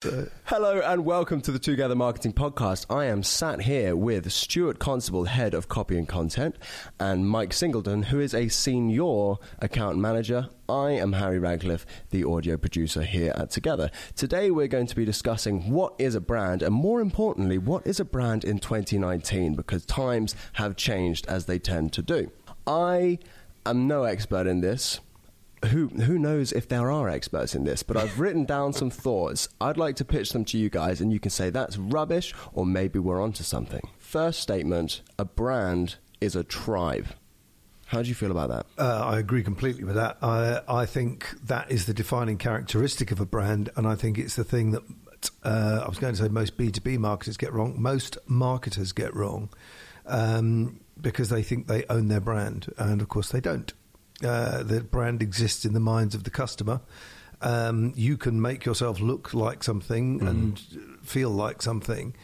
Hello and welcome to the Together Marketing Podcast. I am sat here with Stuart Constable, Head of Copy and Content, and Mike Singleton, who is a Senior Account Manager. I am Harry Radcliffe, the audio producer here at Together. Today we're going to be discussing what is a brand, and more importantly, what is a brand in 2019, because times have changed as they tend to do. I am no expert in this who who knows if there are experts in this, but I've written down some thoughts. I'd like to pitch them to you guys, and you can say that's rubbish, or maybe we're onto something. First statement: a brand is a tribe. How do you feel about that? Uh, I agree completely with that. I, I think that is the defining characteristic of a brand, and I think it's the thing that uh, I was going to say most B2B marketers get wrong. Most marketers get wrong um, because they think they own their brand, and of course they don't. Uh, the brand exists in the minds of the customer. Um, you can make yourself look like something mm. and feel like something,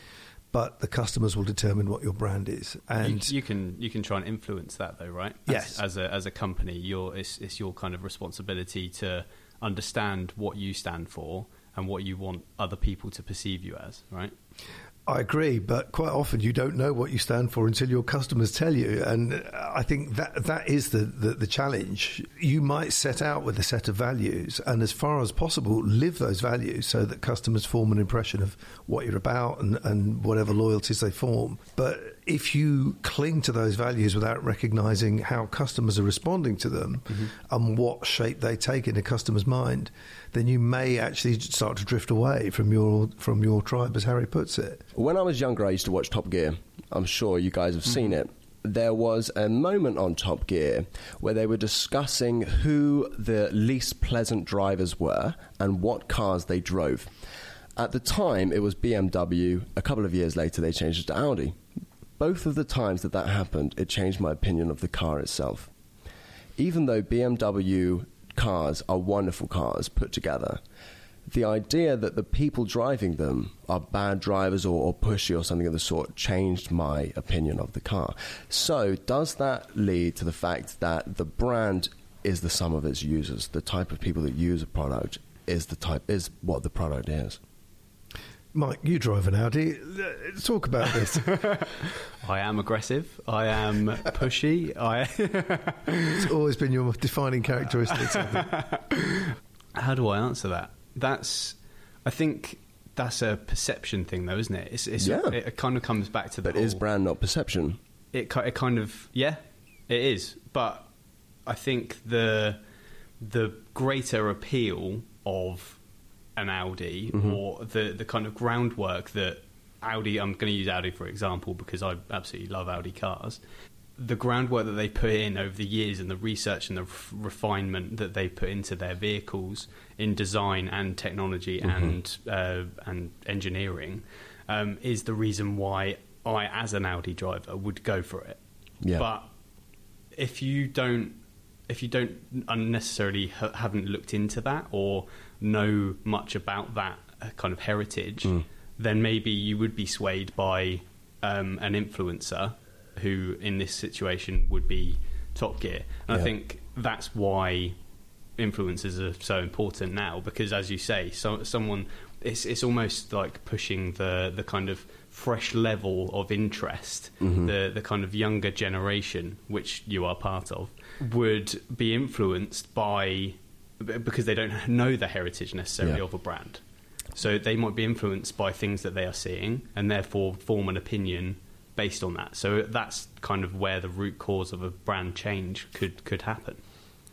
but the customers will determine what your brand is. And you, you can you can try and influence that, though, right? As, yes. As a as a company, your it's, it's your kind of responsibility to understand what you stand for and what you want other people to perceive you as, right? I agree, but quite often you don't know what you stand for until your customers tell you, and I think that that is the, the, the challenge. You might set out with a set of values, and as far as possible, live those values so that customers form an impression of what you're about and, and whatever loyalties they form. But if you cling to those values without recognizing how customers are responding to them mm-hmm. and what shape they take in a customer's mind, then you may actually start to drift away from your from your tribe, as Harry puts it. When I was younger, I used to watch Top Gear. I'm sure you guys have mm-hmm. seen it. There was a moment on Top Gear where they were discussing who the least pleasant drivers were and what cars they drove. At the time, it was BMW. A couple of years later, they changed it to Audi both of the times that that happened, it changed my opinion of the car itself. Even though BMW cars are wonderful cars put together, the idea that the people driving them are bad drivers or, or, pushy or something of the sort changed my opinion of the car. So, does that lead to the fact that the brand is the sum of its users? The type of people that use a product is the type is what the product is. Mike, you drive an Audi. Let's talk about this. I am aggressive. I am pushy. I. it's always been your defining characteristics. How do I answer that? That's. I think that's a perception thing, though, isn't it? It's, it's yeah. A, it kind of comes back to the. But whole, is brand not perception? It it kind of yeah, it is. But I think the the greater appeal of an Audi mm-hmm. or the the kind of groundwork that Audi. I'm going to use Audi for example because I absolutely love Audi cars. The groundwork that they put in over the years and the research and the f- refinement that they put into their vehicles in design and technology mm-hmm. and uh, and engineering um, is the reason why I, as an Audi driver, would go for it. Yeah. But if you don't if you don't unnecessarily ha- haven't looked into that or know much about that uh, kind of heritage, mm. then maybe you would be swayed by um, an influencer who, in this situation, would be Top Gear. And yeah. I think that's why influencers are so important now because, as you say, so, someone it's it's almost like pushing the the kind of fresh level of interest, mm-hmm. the the kind of younger generation, which you are part of, would be influenced by because they don't know the heritage necessarily yeah. of a brand. So they might be influenced by things that they are seeing and therefore form an opinion based on that. So that's kind of where the root cause of a brand change could could happen.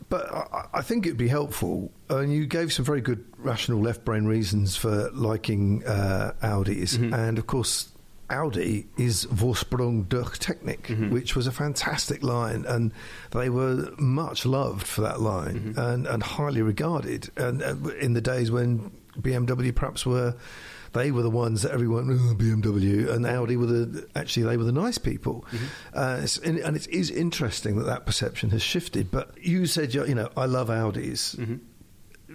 But I, I think it'd be helpful, and you gave some very good rational left brain reasons for liking uh, Audis, mm-hmm. and of course Audi is Vorsprung durch Technik, mm-hmm. which was a fantastic line, and they were much loved for that line mm-hmm. and, and, highly regarded. And uh, in the days when BMW perhaps were they were the ones that everyone oh, BMW and Audi were the actually they were the nice people, mm-hmm. uh, it's, and, and, it is interesting that that perception has shifted. But you said you know I love Audis. Mm-hmm.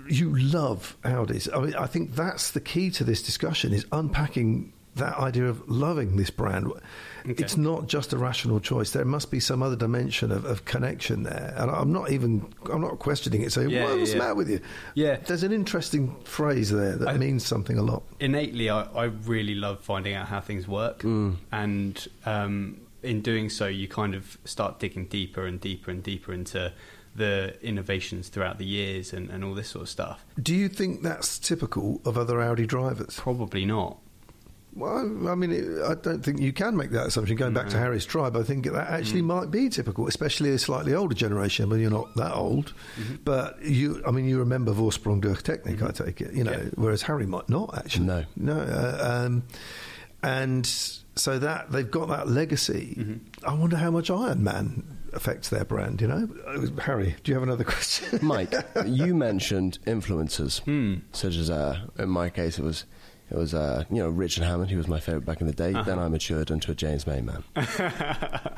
You love Audis. I mean, I think that's the key to this discussion is unpacking that idea of loving this brand. Okay. It's not just a rational choice. There must be some other dimension of, of connection there. And I'm not even, I'm not questioning it, saying, Yeah, well, what's yeah. the matter with you? Yeah. There's an interesting phrase there that I- means something a lot. innately, I, I really love finding out how things work, and um, in doing so, you kind of start digging deeper and deeper and deeper into the innovations throughout the years and, and all this sort of stuff. Do you think that's typical of other Audi drivers? Probably not. Well, I mean, I don't think you can make that assumption. Going back to Harry's tribe, I think that actually might be typical, especially a slightly older generation. Mean, you're not that old, but you, I mean, you remember Vorsprung durch Technik, I take it, you know, Yeah. whereas Harry might not actually. No. No. Uh, um, and so that they've got that legacy. I wonder how much Iron Man affects their brand, you know? Uh, Harry, do you have another question? Mike, you mentioned influencers, such as uh, in my case, it was it was uh, you know Richard Hammond. He was my favourite back in the day. Then I matured into a James May man.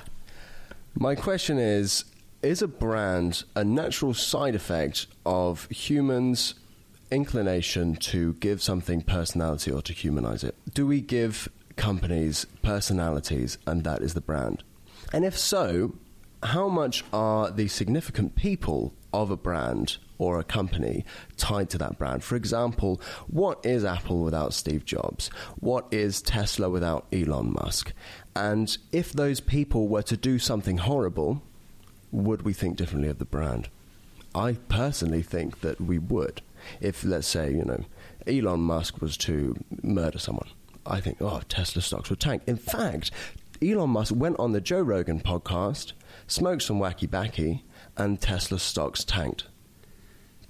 my question is: Is a brand a natural side effect of humans' inclination to give something personality or to humanize it? Do we give companies personalities, and that is the brand? And if so, how much are the significant people of a brand or a company tied to that brand? For example, what is Apple without Steve Jobs? What is Tesla without Elon Musk? And if those people were to do something horrible, would we think differently of the brand? I personally think that we would. If, let's say, you know, Elon Musk was to murder someone, I think, oh, Tesla stocks would tank. In fact, Elon Musk went on the Joe Rogan podcast, smoked some wacky backy, and Tesla stocks tanked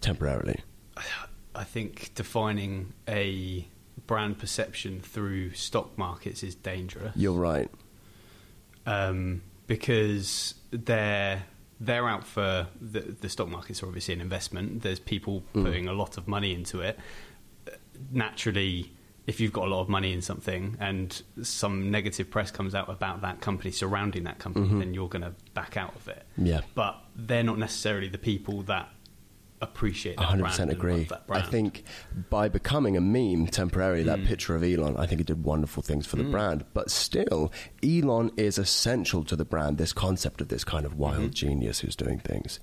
temporarily. I think defining a brand perception through stock markets is dangerous. You're right. um, because they're they're out for the, the stock markets are obviously an investment. There's people putting a lot of money into it. Naturally, if you've got a lot of money in something and some negative press comes out about that company surrounding that company, then you're going to back out of it. Yeah. but they're not necessarily the people that appreciate that 100% brand agree. that I brand. Mm. think by becoming a meme temporarily, that picture of Elon, I think it did wonderful things for the brand. But still, Elon is essential to the brand, this concept of this kind of wild Mm-hmm. genius who's doing things.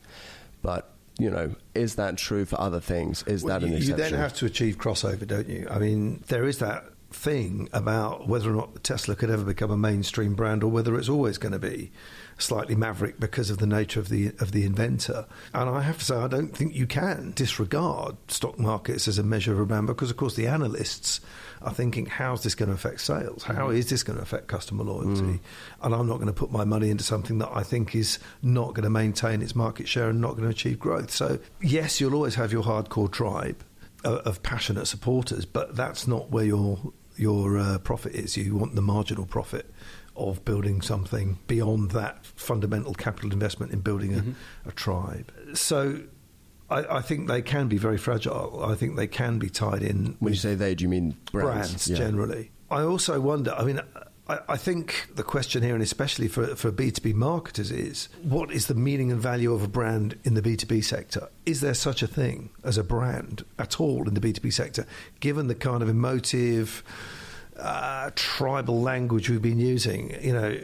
But, you know, is that true for other things? Is Well, that an you, you exception? then have to achieve crossover, don't you? I mean, there is that thing about whether or not Tesla could ever become a mainstream brand or whether it's always going to be slightly maverick because of the nature of the of the inventor. And I have to say, I don't think you can disregard stock markets as a measure of a brand because, of course, the analysts are thinking, how's this going to affect sales? How mm. is this going to affect customer loyalty? Mm. And I'm not going to put my money into something that I think is not going to maintain its market share and not going to achieve growth. So, yes, you'll always have your hardcore tribe of, of passionate supporters, but that's not where your your uh, profit is. You want the marginal profit of building something beyond that fundamental capital investment in building a, a tribe. So. I, I think they can be very fragile. I think they can be tied in when you say they, do you mean brands? brands, Yeah. generally. I also wonder. I mean, I, I think the question here, and especially for for B two B marketers, is what is the meaning and value of a brand in the B two B sector? Is there such a thing as a brand at all in the B two B sector, given the kind of emotive, uh, tribal language we've been using? You know,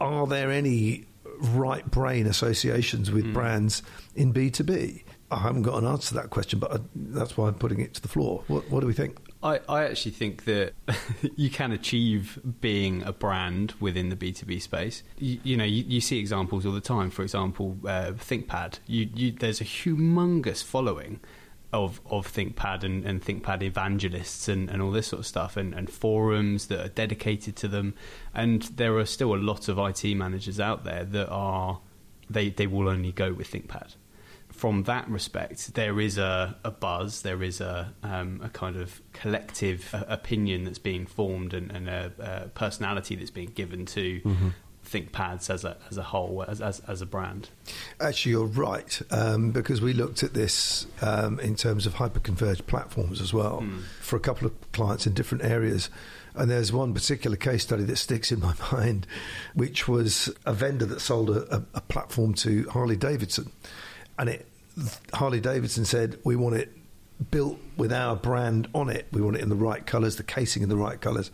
are there any right brain associations with brands in B2B? I haven't got an answer to that question, but I, that's why I'm putting it to the floor. What, what do we think? I, I actually think that you can achieve being a brand within the B2B space. You, you know, you, you see examples all the time. For example, uh, ThinkPad. You, there's a humongous following of, of ThinkPad and, and ThinkPad evangelists and, and all this sort of stuff, and, and forums that are dedicated to them. And there are still a lot of IT managers out there that are, they, they will only go with ThinkPad from that respect, there is a, a buzz, there is a, um, a kind of collective uh, opinion that's being formed and, and a, a personality that's being given to ThinkPads as a, as a whole, as, as, as a brand. Actually, you're right, um, because we looked at this um, in terms of hyper-converged platforms as well for a couple of clients in different areas. And there's one particular case study that sticks in my mind, which was a vendor that sold a, a, a platform to Harley Davidson. And it, Harley Davidson said, We want it built with our brand on it. We want it in the right colours, the casing in the right colours.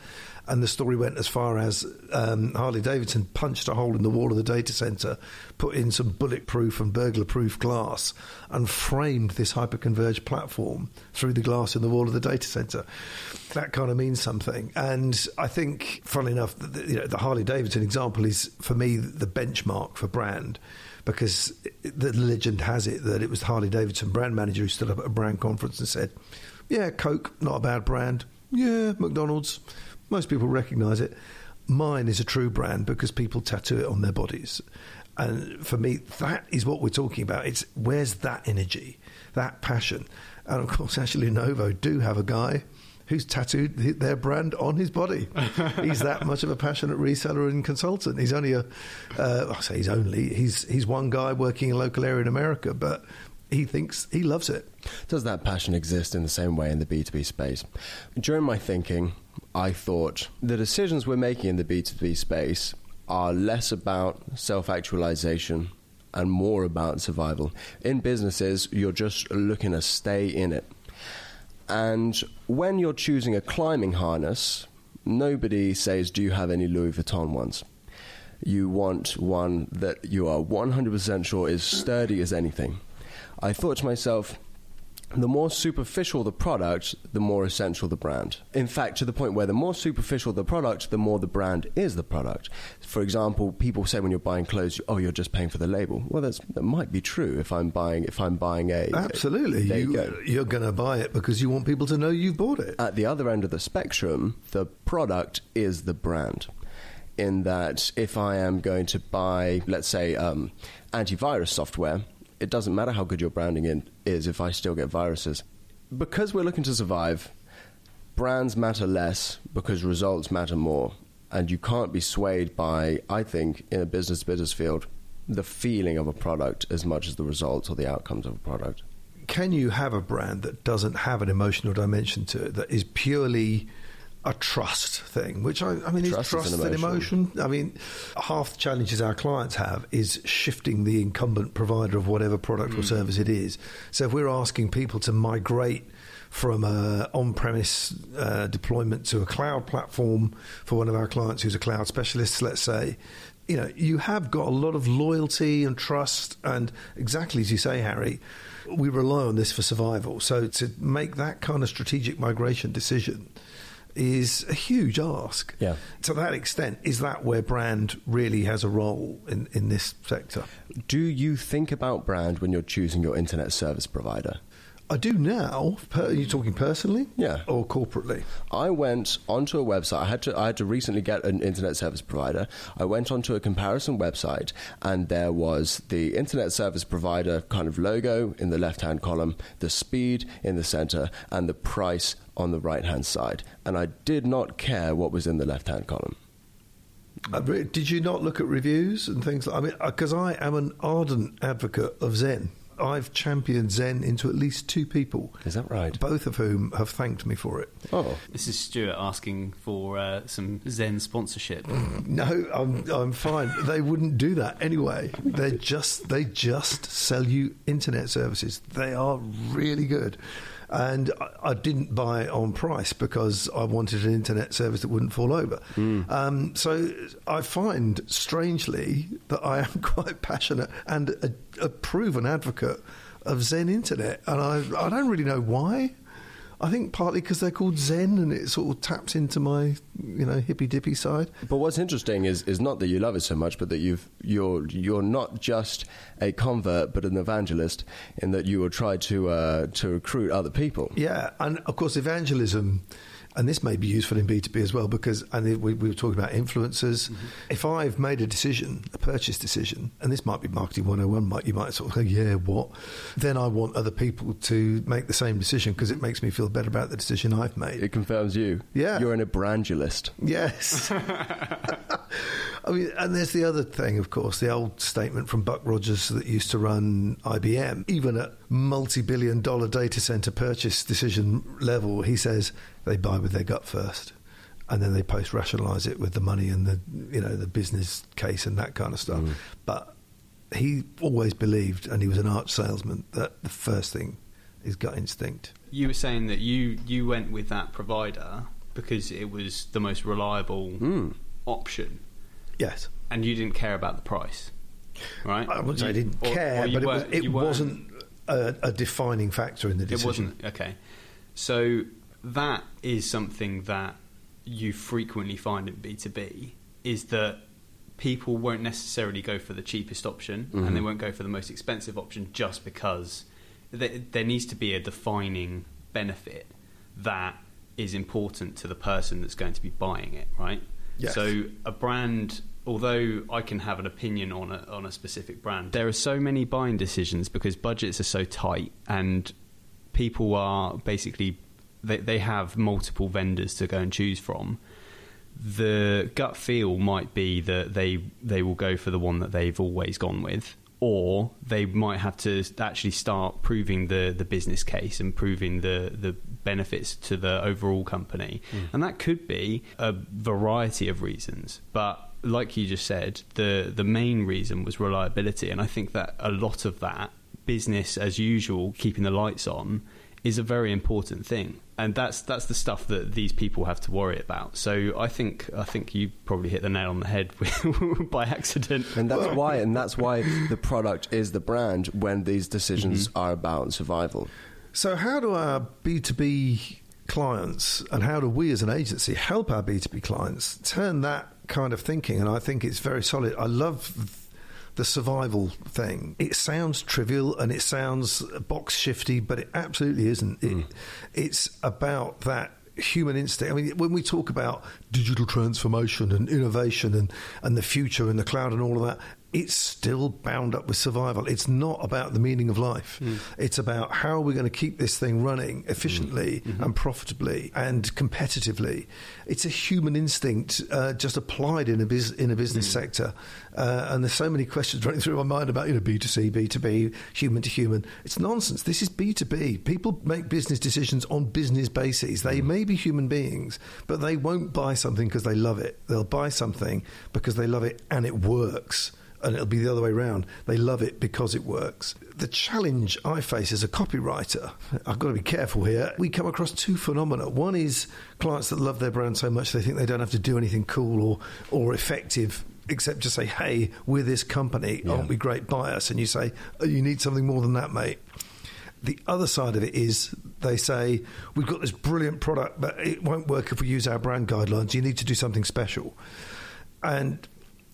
And the story went as far as um, Harley Davidson punched a hole in the wall of the data centre, put in some bulletproof and burglar proof glass, and framed this hyperconverged platform through the glass in the wall of the data centre. That kind of means something. And I think, funnily enough, the, you know, the Harley Davidson example is, for me, the benchmark for brand because the legend has it that it was Harley Davidson brand manager who stood up at a brand conference and said, "Yeah, Coke, not a bad brand. Yeah, McDonald's, most people recognise it. Mine is a true brand because people tattoo it on their bodies." And for me, that is what we're talking about. It's where's that energy, that passion, and of course, actually, Lenovo do have a guy who's tattooed their brand on his body. he's that much of a passionate reseller and consultant. He's only a, uh, I say he's only, he's, he's one guy working in a local area in America, but he thinks he loves it. Does that passion exist in the same way in the B2B space? During my thinking, I thought the decisions we're making in the B2B space are less about self actualization and more about survival. In businesses, you're just looking to stay in it. And when you're choosing a climbing harness, nobody says, Do you have any Louis Vuitton ones? You want one that you are 100% sure is sturdy as anything. I thought to myself, the more superficial the product, the more essential the brand. In fact, to the point where the more superficial the product, the more the brand is the product. For example, people say when you're buying clothes, "Oh, you're just paying for the label." Well, that might be true if I'm buying if I'm buying a absolutely. A, you, go. you're going to buy it because you want people to know you've bought it. At the other end of the spectrum, the product is the brand. In that, if I am going to buy, let's say, um, antivirus software it doesn't matter how good your branding is if I still get viruses. Because we're looking to survive, brands matter less because results matter more. And you can't be swayed by, I think, in a business business field, the feeling of a product as much as the results or the outcomes of a product. Can you have a brand that doesn't have an emotional dimension to it, that is purely a trust thing, which I, I mean trust is trust and emotion. I mean, half the challenges our clients have is shifting the incumbent provider of whatever product mm. or service it is. So if we're asking people to migrate from a on-premise uh, deployment to a cloud platform for one of our clients who's a cloud specialist, let's say, you know, you have got a lot of loyalty and trust, and exactly as you say, Harry, we rely on this for survival. So to make that kind of strategic migration decision is a huge ask. Yeah. To that extent, is that where brand really has a role in, in this sector? Do you think about brand when you're choosing your internet service provider? I do now. Per, are you talking personally? Yeah. Or corporately? I went onto a website. I had to. I had to recently get an internet service provider. I went onto a comparison website, and there was the internet service provider kind of logo in the left-hand column, the speed in the center, and the price on the right-hand side. And I did not care what was in the left-hand column. Uh, did you not look at reviews and things? Like, I mean, because uh, I am an ardent advocate of Zen. I've championed Zen into at least two people. Is that right? Both of whom have thanked me for it. Oh, this is Stuart asking for uh, some Zen sponsorship. no, I'm I'm fine. they wouldn't do that anyway. They just they just sell you internet services. They are really good and I, I, didn't buy on price because I wanted an internet service that wouldn't fall over. Mm. Um, so I find, strangely, that I am quite passionate and a, a proven advocate of Zen Internet, and I, I don't really know why. I think partly because they're called Zen and it sort of taps into my, you know, hippy dippy side. But what's interesting is, is not that you love it so much, but that you've you're you're not just a convert but an evangelist in that you will try to uh, to recruit other people. Yeah, and of course evangelism and this may be useful in B2B as well because, and we, we were talking about influencers. Mm-hmm. If I've made a decision, a purchase decision, and this might be marketing 101, might, you might sort of go, yeah, what? Then I want other people to make the same decision because it makes me feel better about the decision I've made. It confirms you. Yeah. You're an ebrandulist. Yes. I mean, and there's the other thing, of course, the old statement from Buck Rodgers that used to run IBM. Even at multi-billion dollar data center purchase decision level, he says they buy with their gut first, and then they post rationalize it with the money and the you know the business case and that kind of stuff. Mm. But he always believed, and he was an arch salesman, that the first thing is gut instinct. You were saying that you you went with that provider because it was the most reliable Mm. option, Yes. and you didn't care about the price, right? I wouldn't say I didn't or- care, or but it, was, it wasn't a, a defining factor in the decision. It wasn't okay. So that is something that you frequently find in B two B is that people won't necessarily go for the cheapest option and mm-hmm. they won't go for the most expensive option just because there, there needs to be a defining benefit that is important to the person that's going to be buying it, right? Yes. So a brand although I can have an opinion on a on a specific brand, there are so many buying decisions because budgets are so tight and people are basically they they have multiple vendors to go and choose from. The gut feel might be that they they will go for the one that they've always gone with, or they might have to actually start proving the the business case and proving the the benefits to the overall company, hmm. and that could be a variety of reasons, but. Like you just said, the the main reason was reliability, and I think that a lot of that business as usual, keeping the lights on, is a very important thing, and that's that's the stuff that these people have to worry about. So I think I think you probably hit the nail on the head with, by accident. And that's why, and that's why the product is the brand when these decisions mm-hmm. are about survival. So, how do our B2B clients and how do we as an agency help our B2B clients turn that kind of thinking? And I think it's very solid. I love the survival thing. It sounds trivial and it sounds box shifty, but it absolutely isn't. It, hmm. it's about that human instinct. I mean, when we talk about digital transformation and innovation and, and the future and the cloud and all of that, it's still bound up with survival. It's not about the meaning of life. Hmm. It's about how are we going to keep this thing running efficiently hmm. mm-hmm. and profitably and competitively. It's a human instinct uh, just applied in a, bus- in a business hmm. sector. Uh, and there's so many questions running through my mind about you know B2C, B2B, human to human. It's nonsense. This is B2B. People make business decisions on business bases. They may be human beings, but they won't buy something because they love it. They'll buy something because they love it and it works and it'll be the other way around. They love it because it works. The challenge I face as a copywriter, I've got to be careful here. We come across two phenomena. One is clients that love their brand so much they think they don't have to do anything cool or, or effective except just say, hey, we're this company, aren't we great? Buy us. And you say, oh, you need something more than that, mate. The other side of it is they say, we've got this brilliant product, but it won't work if we use our brand guidelines. You need to do something special. And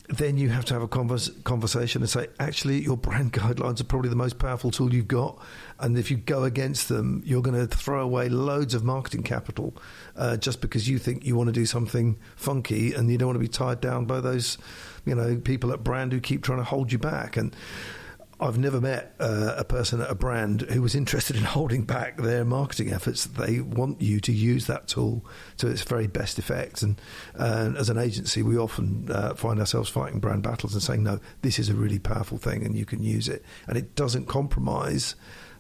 then you have to have a convers- conversation and say, actually, your brand guidelines are probably the most powerful tool you've got. And if you go against them, you're going to throw away loads of marketing capital uh, just because you think you want to do something funky and you don't want to be tied down by those, you know, people at brand who keep trying to hold you back. And I've never met uh, a person at a brand who was interested in holding back their marketing efforts. They want you to use that tool to its very best effect. And, as an agency, we often uh, find ourselves fighting brand battles and saying, no, this is a really powerful thing and you can use it. And it doesn't compromise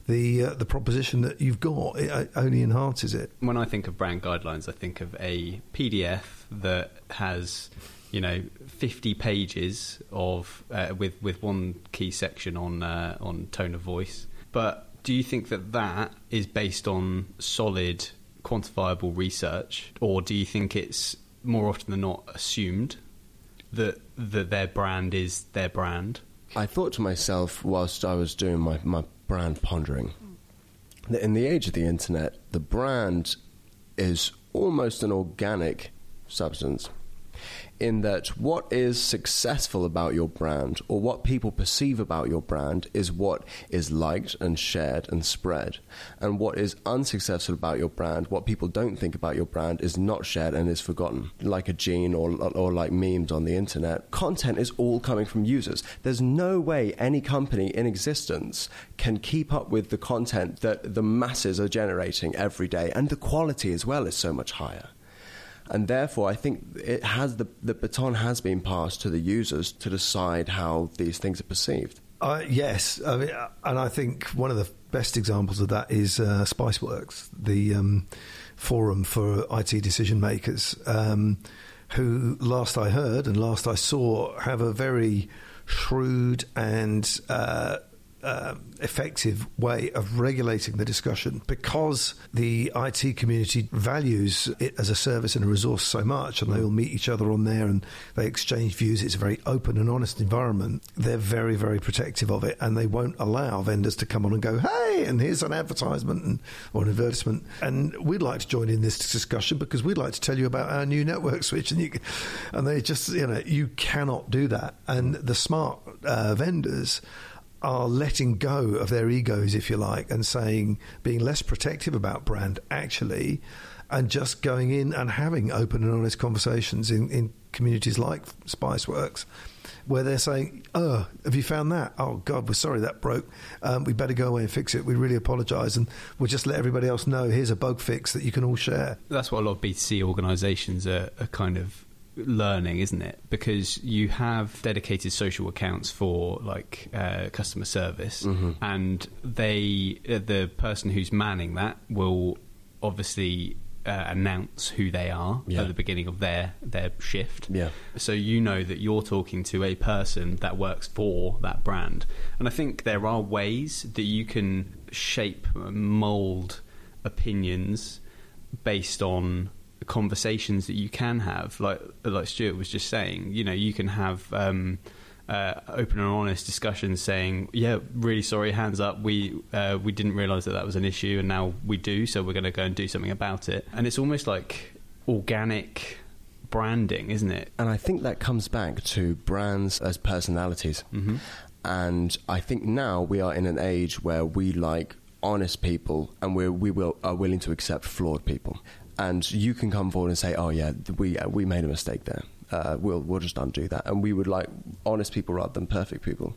the, uh, the proposition that you've got, it only enhances it. When I think of brand guidelines, I think of a PDF that has, you know, 50 pages of uh, with with one key section on uh, on tone of voice. But do you think that that is based on solid, quantifiable research, or do you think it's more often than not assumed that that their brand is their brand? I thought to myself whilst I was doing my, my brand pondering that in the age of the internet, the brand is almost an organic substance. In that, what is successful about your brand, or what people perceive about your brand, is what is liked and shared and spread. And what is unsuccessful about your brand, what people don't think about your brand, is not shared and is forgotten. Like a gene or, or like memes on the internet, content is all coming from users. There's no way any company in existence can keep up with the content that the masses are generating every day, and the quality as well is so much higher and therefore I think it has the the baton has been passed to the users to decide how these things are perceived. Uh, yes, I mean, uh, and I think one of the best examples of that is uh, SpiceWorks, the um, forum for IT decision makers, um, who, last I heard and last I saw, have a very shrewd and uh, uh, effective way of regulating the discussion because the IT community values it as a service and a resource so much, and they all meet each other on there and they exchange views. It's a very open and honest environment. They're very, very protective of it, and they won't allow vendors to come on and go, "Hey, and here's an advertisement and, or an advertisement." And we'd like to join in this discussion because we'd like to tell you about our new network switch, and you, and they just, you know, you cannot do that. And the smart uh, vendors are letting go of their egos, if you like, and saying, being less protective about brand actually, and just going in and having open and honest conversations in, in communities like Spiceworks, where they're saying, Oh, have you found that? Oh, God, we're sorry that broke. Um, we better go away and fix it. We really apologise. And we'll just let everybody else know here's a bug fix that you can all share. That's what a lot of B2C organisations are, are kind of learning, isn't it? Because you have dedicated social accounts for like uh, customer service, Mm-hmm. and they uh, the person who's manning that will obviously. Uh, announce who they are Yeah. at the beginning of their their shift. Yeah. So you know that you're talking to a person that works for that brand. And I think there are ways that you can shape, mold opinions based on conversations that you can have. Like like Stuart was just saying, you know, you can have um, uh, open and honest discussions saying, "Yeah, really sorry, hands up. We uh, we didn't realise that that was an issue, and now we do. So we're going to go and do something about it." And it's almost like organic branding, isn't it? And I think that comes back to brands as personalities. Mhm. And I think now we are in an age where we like honest people and we're, we will, are willing to accept flawed people. And you can come forward and say, oh, yeah, we, uh, we made a mistake there. Uh, we'll, we'll just undo that. And we would like honest people rather than perfect people.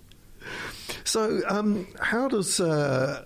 So, um, how does uh,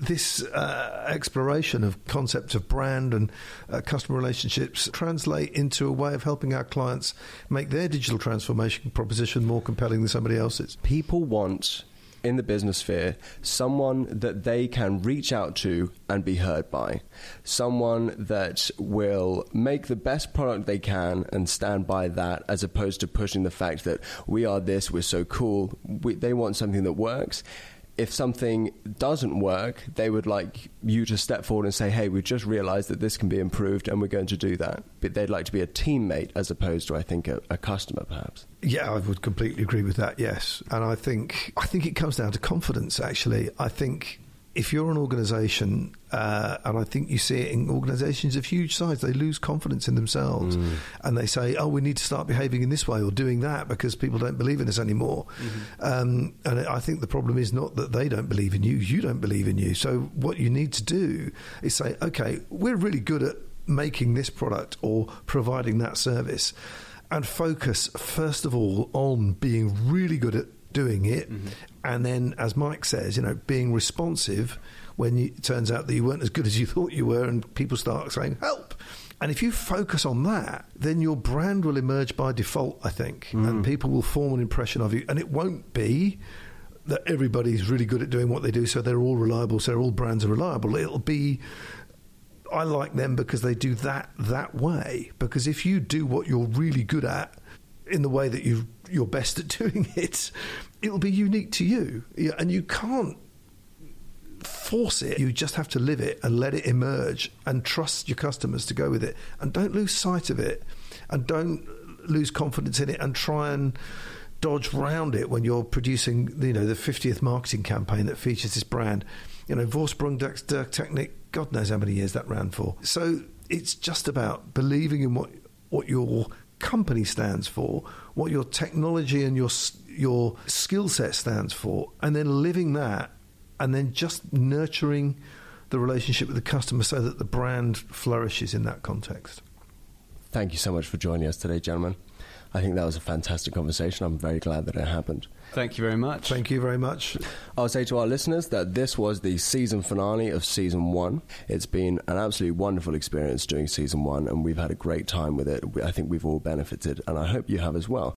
this uh, exploration of concept of brand and uh, customer relationships translate into a way of helping our clients make their digital transformation proposition more compelling than somebody else's? People want in the business sphere someone that they can reach out to and be heard by, someone that will make the best product they can and stand by that, as opposed to pushing the fact that we are this, we're so cool. We, they want something that works. If something doesn't work, they would like you to step forward and say, "Hey, we've just realised that this can be improved, and we're going to do that." But they'd like to be a teammate as opposed to, I think, a, a customer, perhaps. Yeah, I would completely agree with that. Yes, and I think I think it comes down to confidence. Actually, I think if you're an organisation, uh, and I think you see it in organisations of huge size, they lose confidence in themselves, and they say, "Oh, we need to start behaving in this way or doing that because people don't believe in us anymore." Um, and I think the problem is not that they don't believe in you; you don't believe in you. So what you need to do is say, "Okay, we're really good at making this product or providing that service." and focus first of all on being really good at doing it. Mm-hmm. And then as mike says you know being responsive when you, it turns out that you weren't as good as you thought you were and people start saying help! And if you focus on that then your brand will emerge by default i think. Mm. And people will form an impression of you. And it won't be that everybody's really good at doing what they do so they're all reliable so all brands are reliable. It'll be I like them because they do that that way. Because if you do what you're really good at in the way that you you're best at doing it, it'll be unique to you, and you can't force it. You just have to live it and let it emerge, and trust your customers to go with it, and don't lose sight of it, and don't lose confidence in it, and try and dodge round it when you're producing, you know, the 50th marketing campaign that features this brand. You know, Vorsprung durch Technik, God knows how many years that ran for. So it's just about believing in what what your company stands for, what your technology and your your skill set stands for, and then living that, and then just nurturing the relationship with the customer so that the brand flourishes in that context. Thank you so much for joining us today, gentlemen. I think that was a fantastic conversation. I'm very glad that it happened. Thank you very much. Thank you very much. I'll say to our listeners that this was the season finale of season one. It's been an absolutely wonderful experience doing season one, and we've had a great time with it. I think we've all benefited, and I hope you have as well.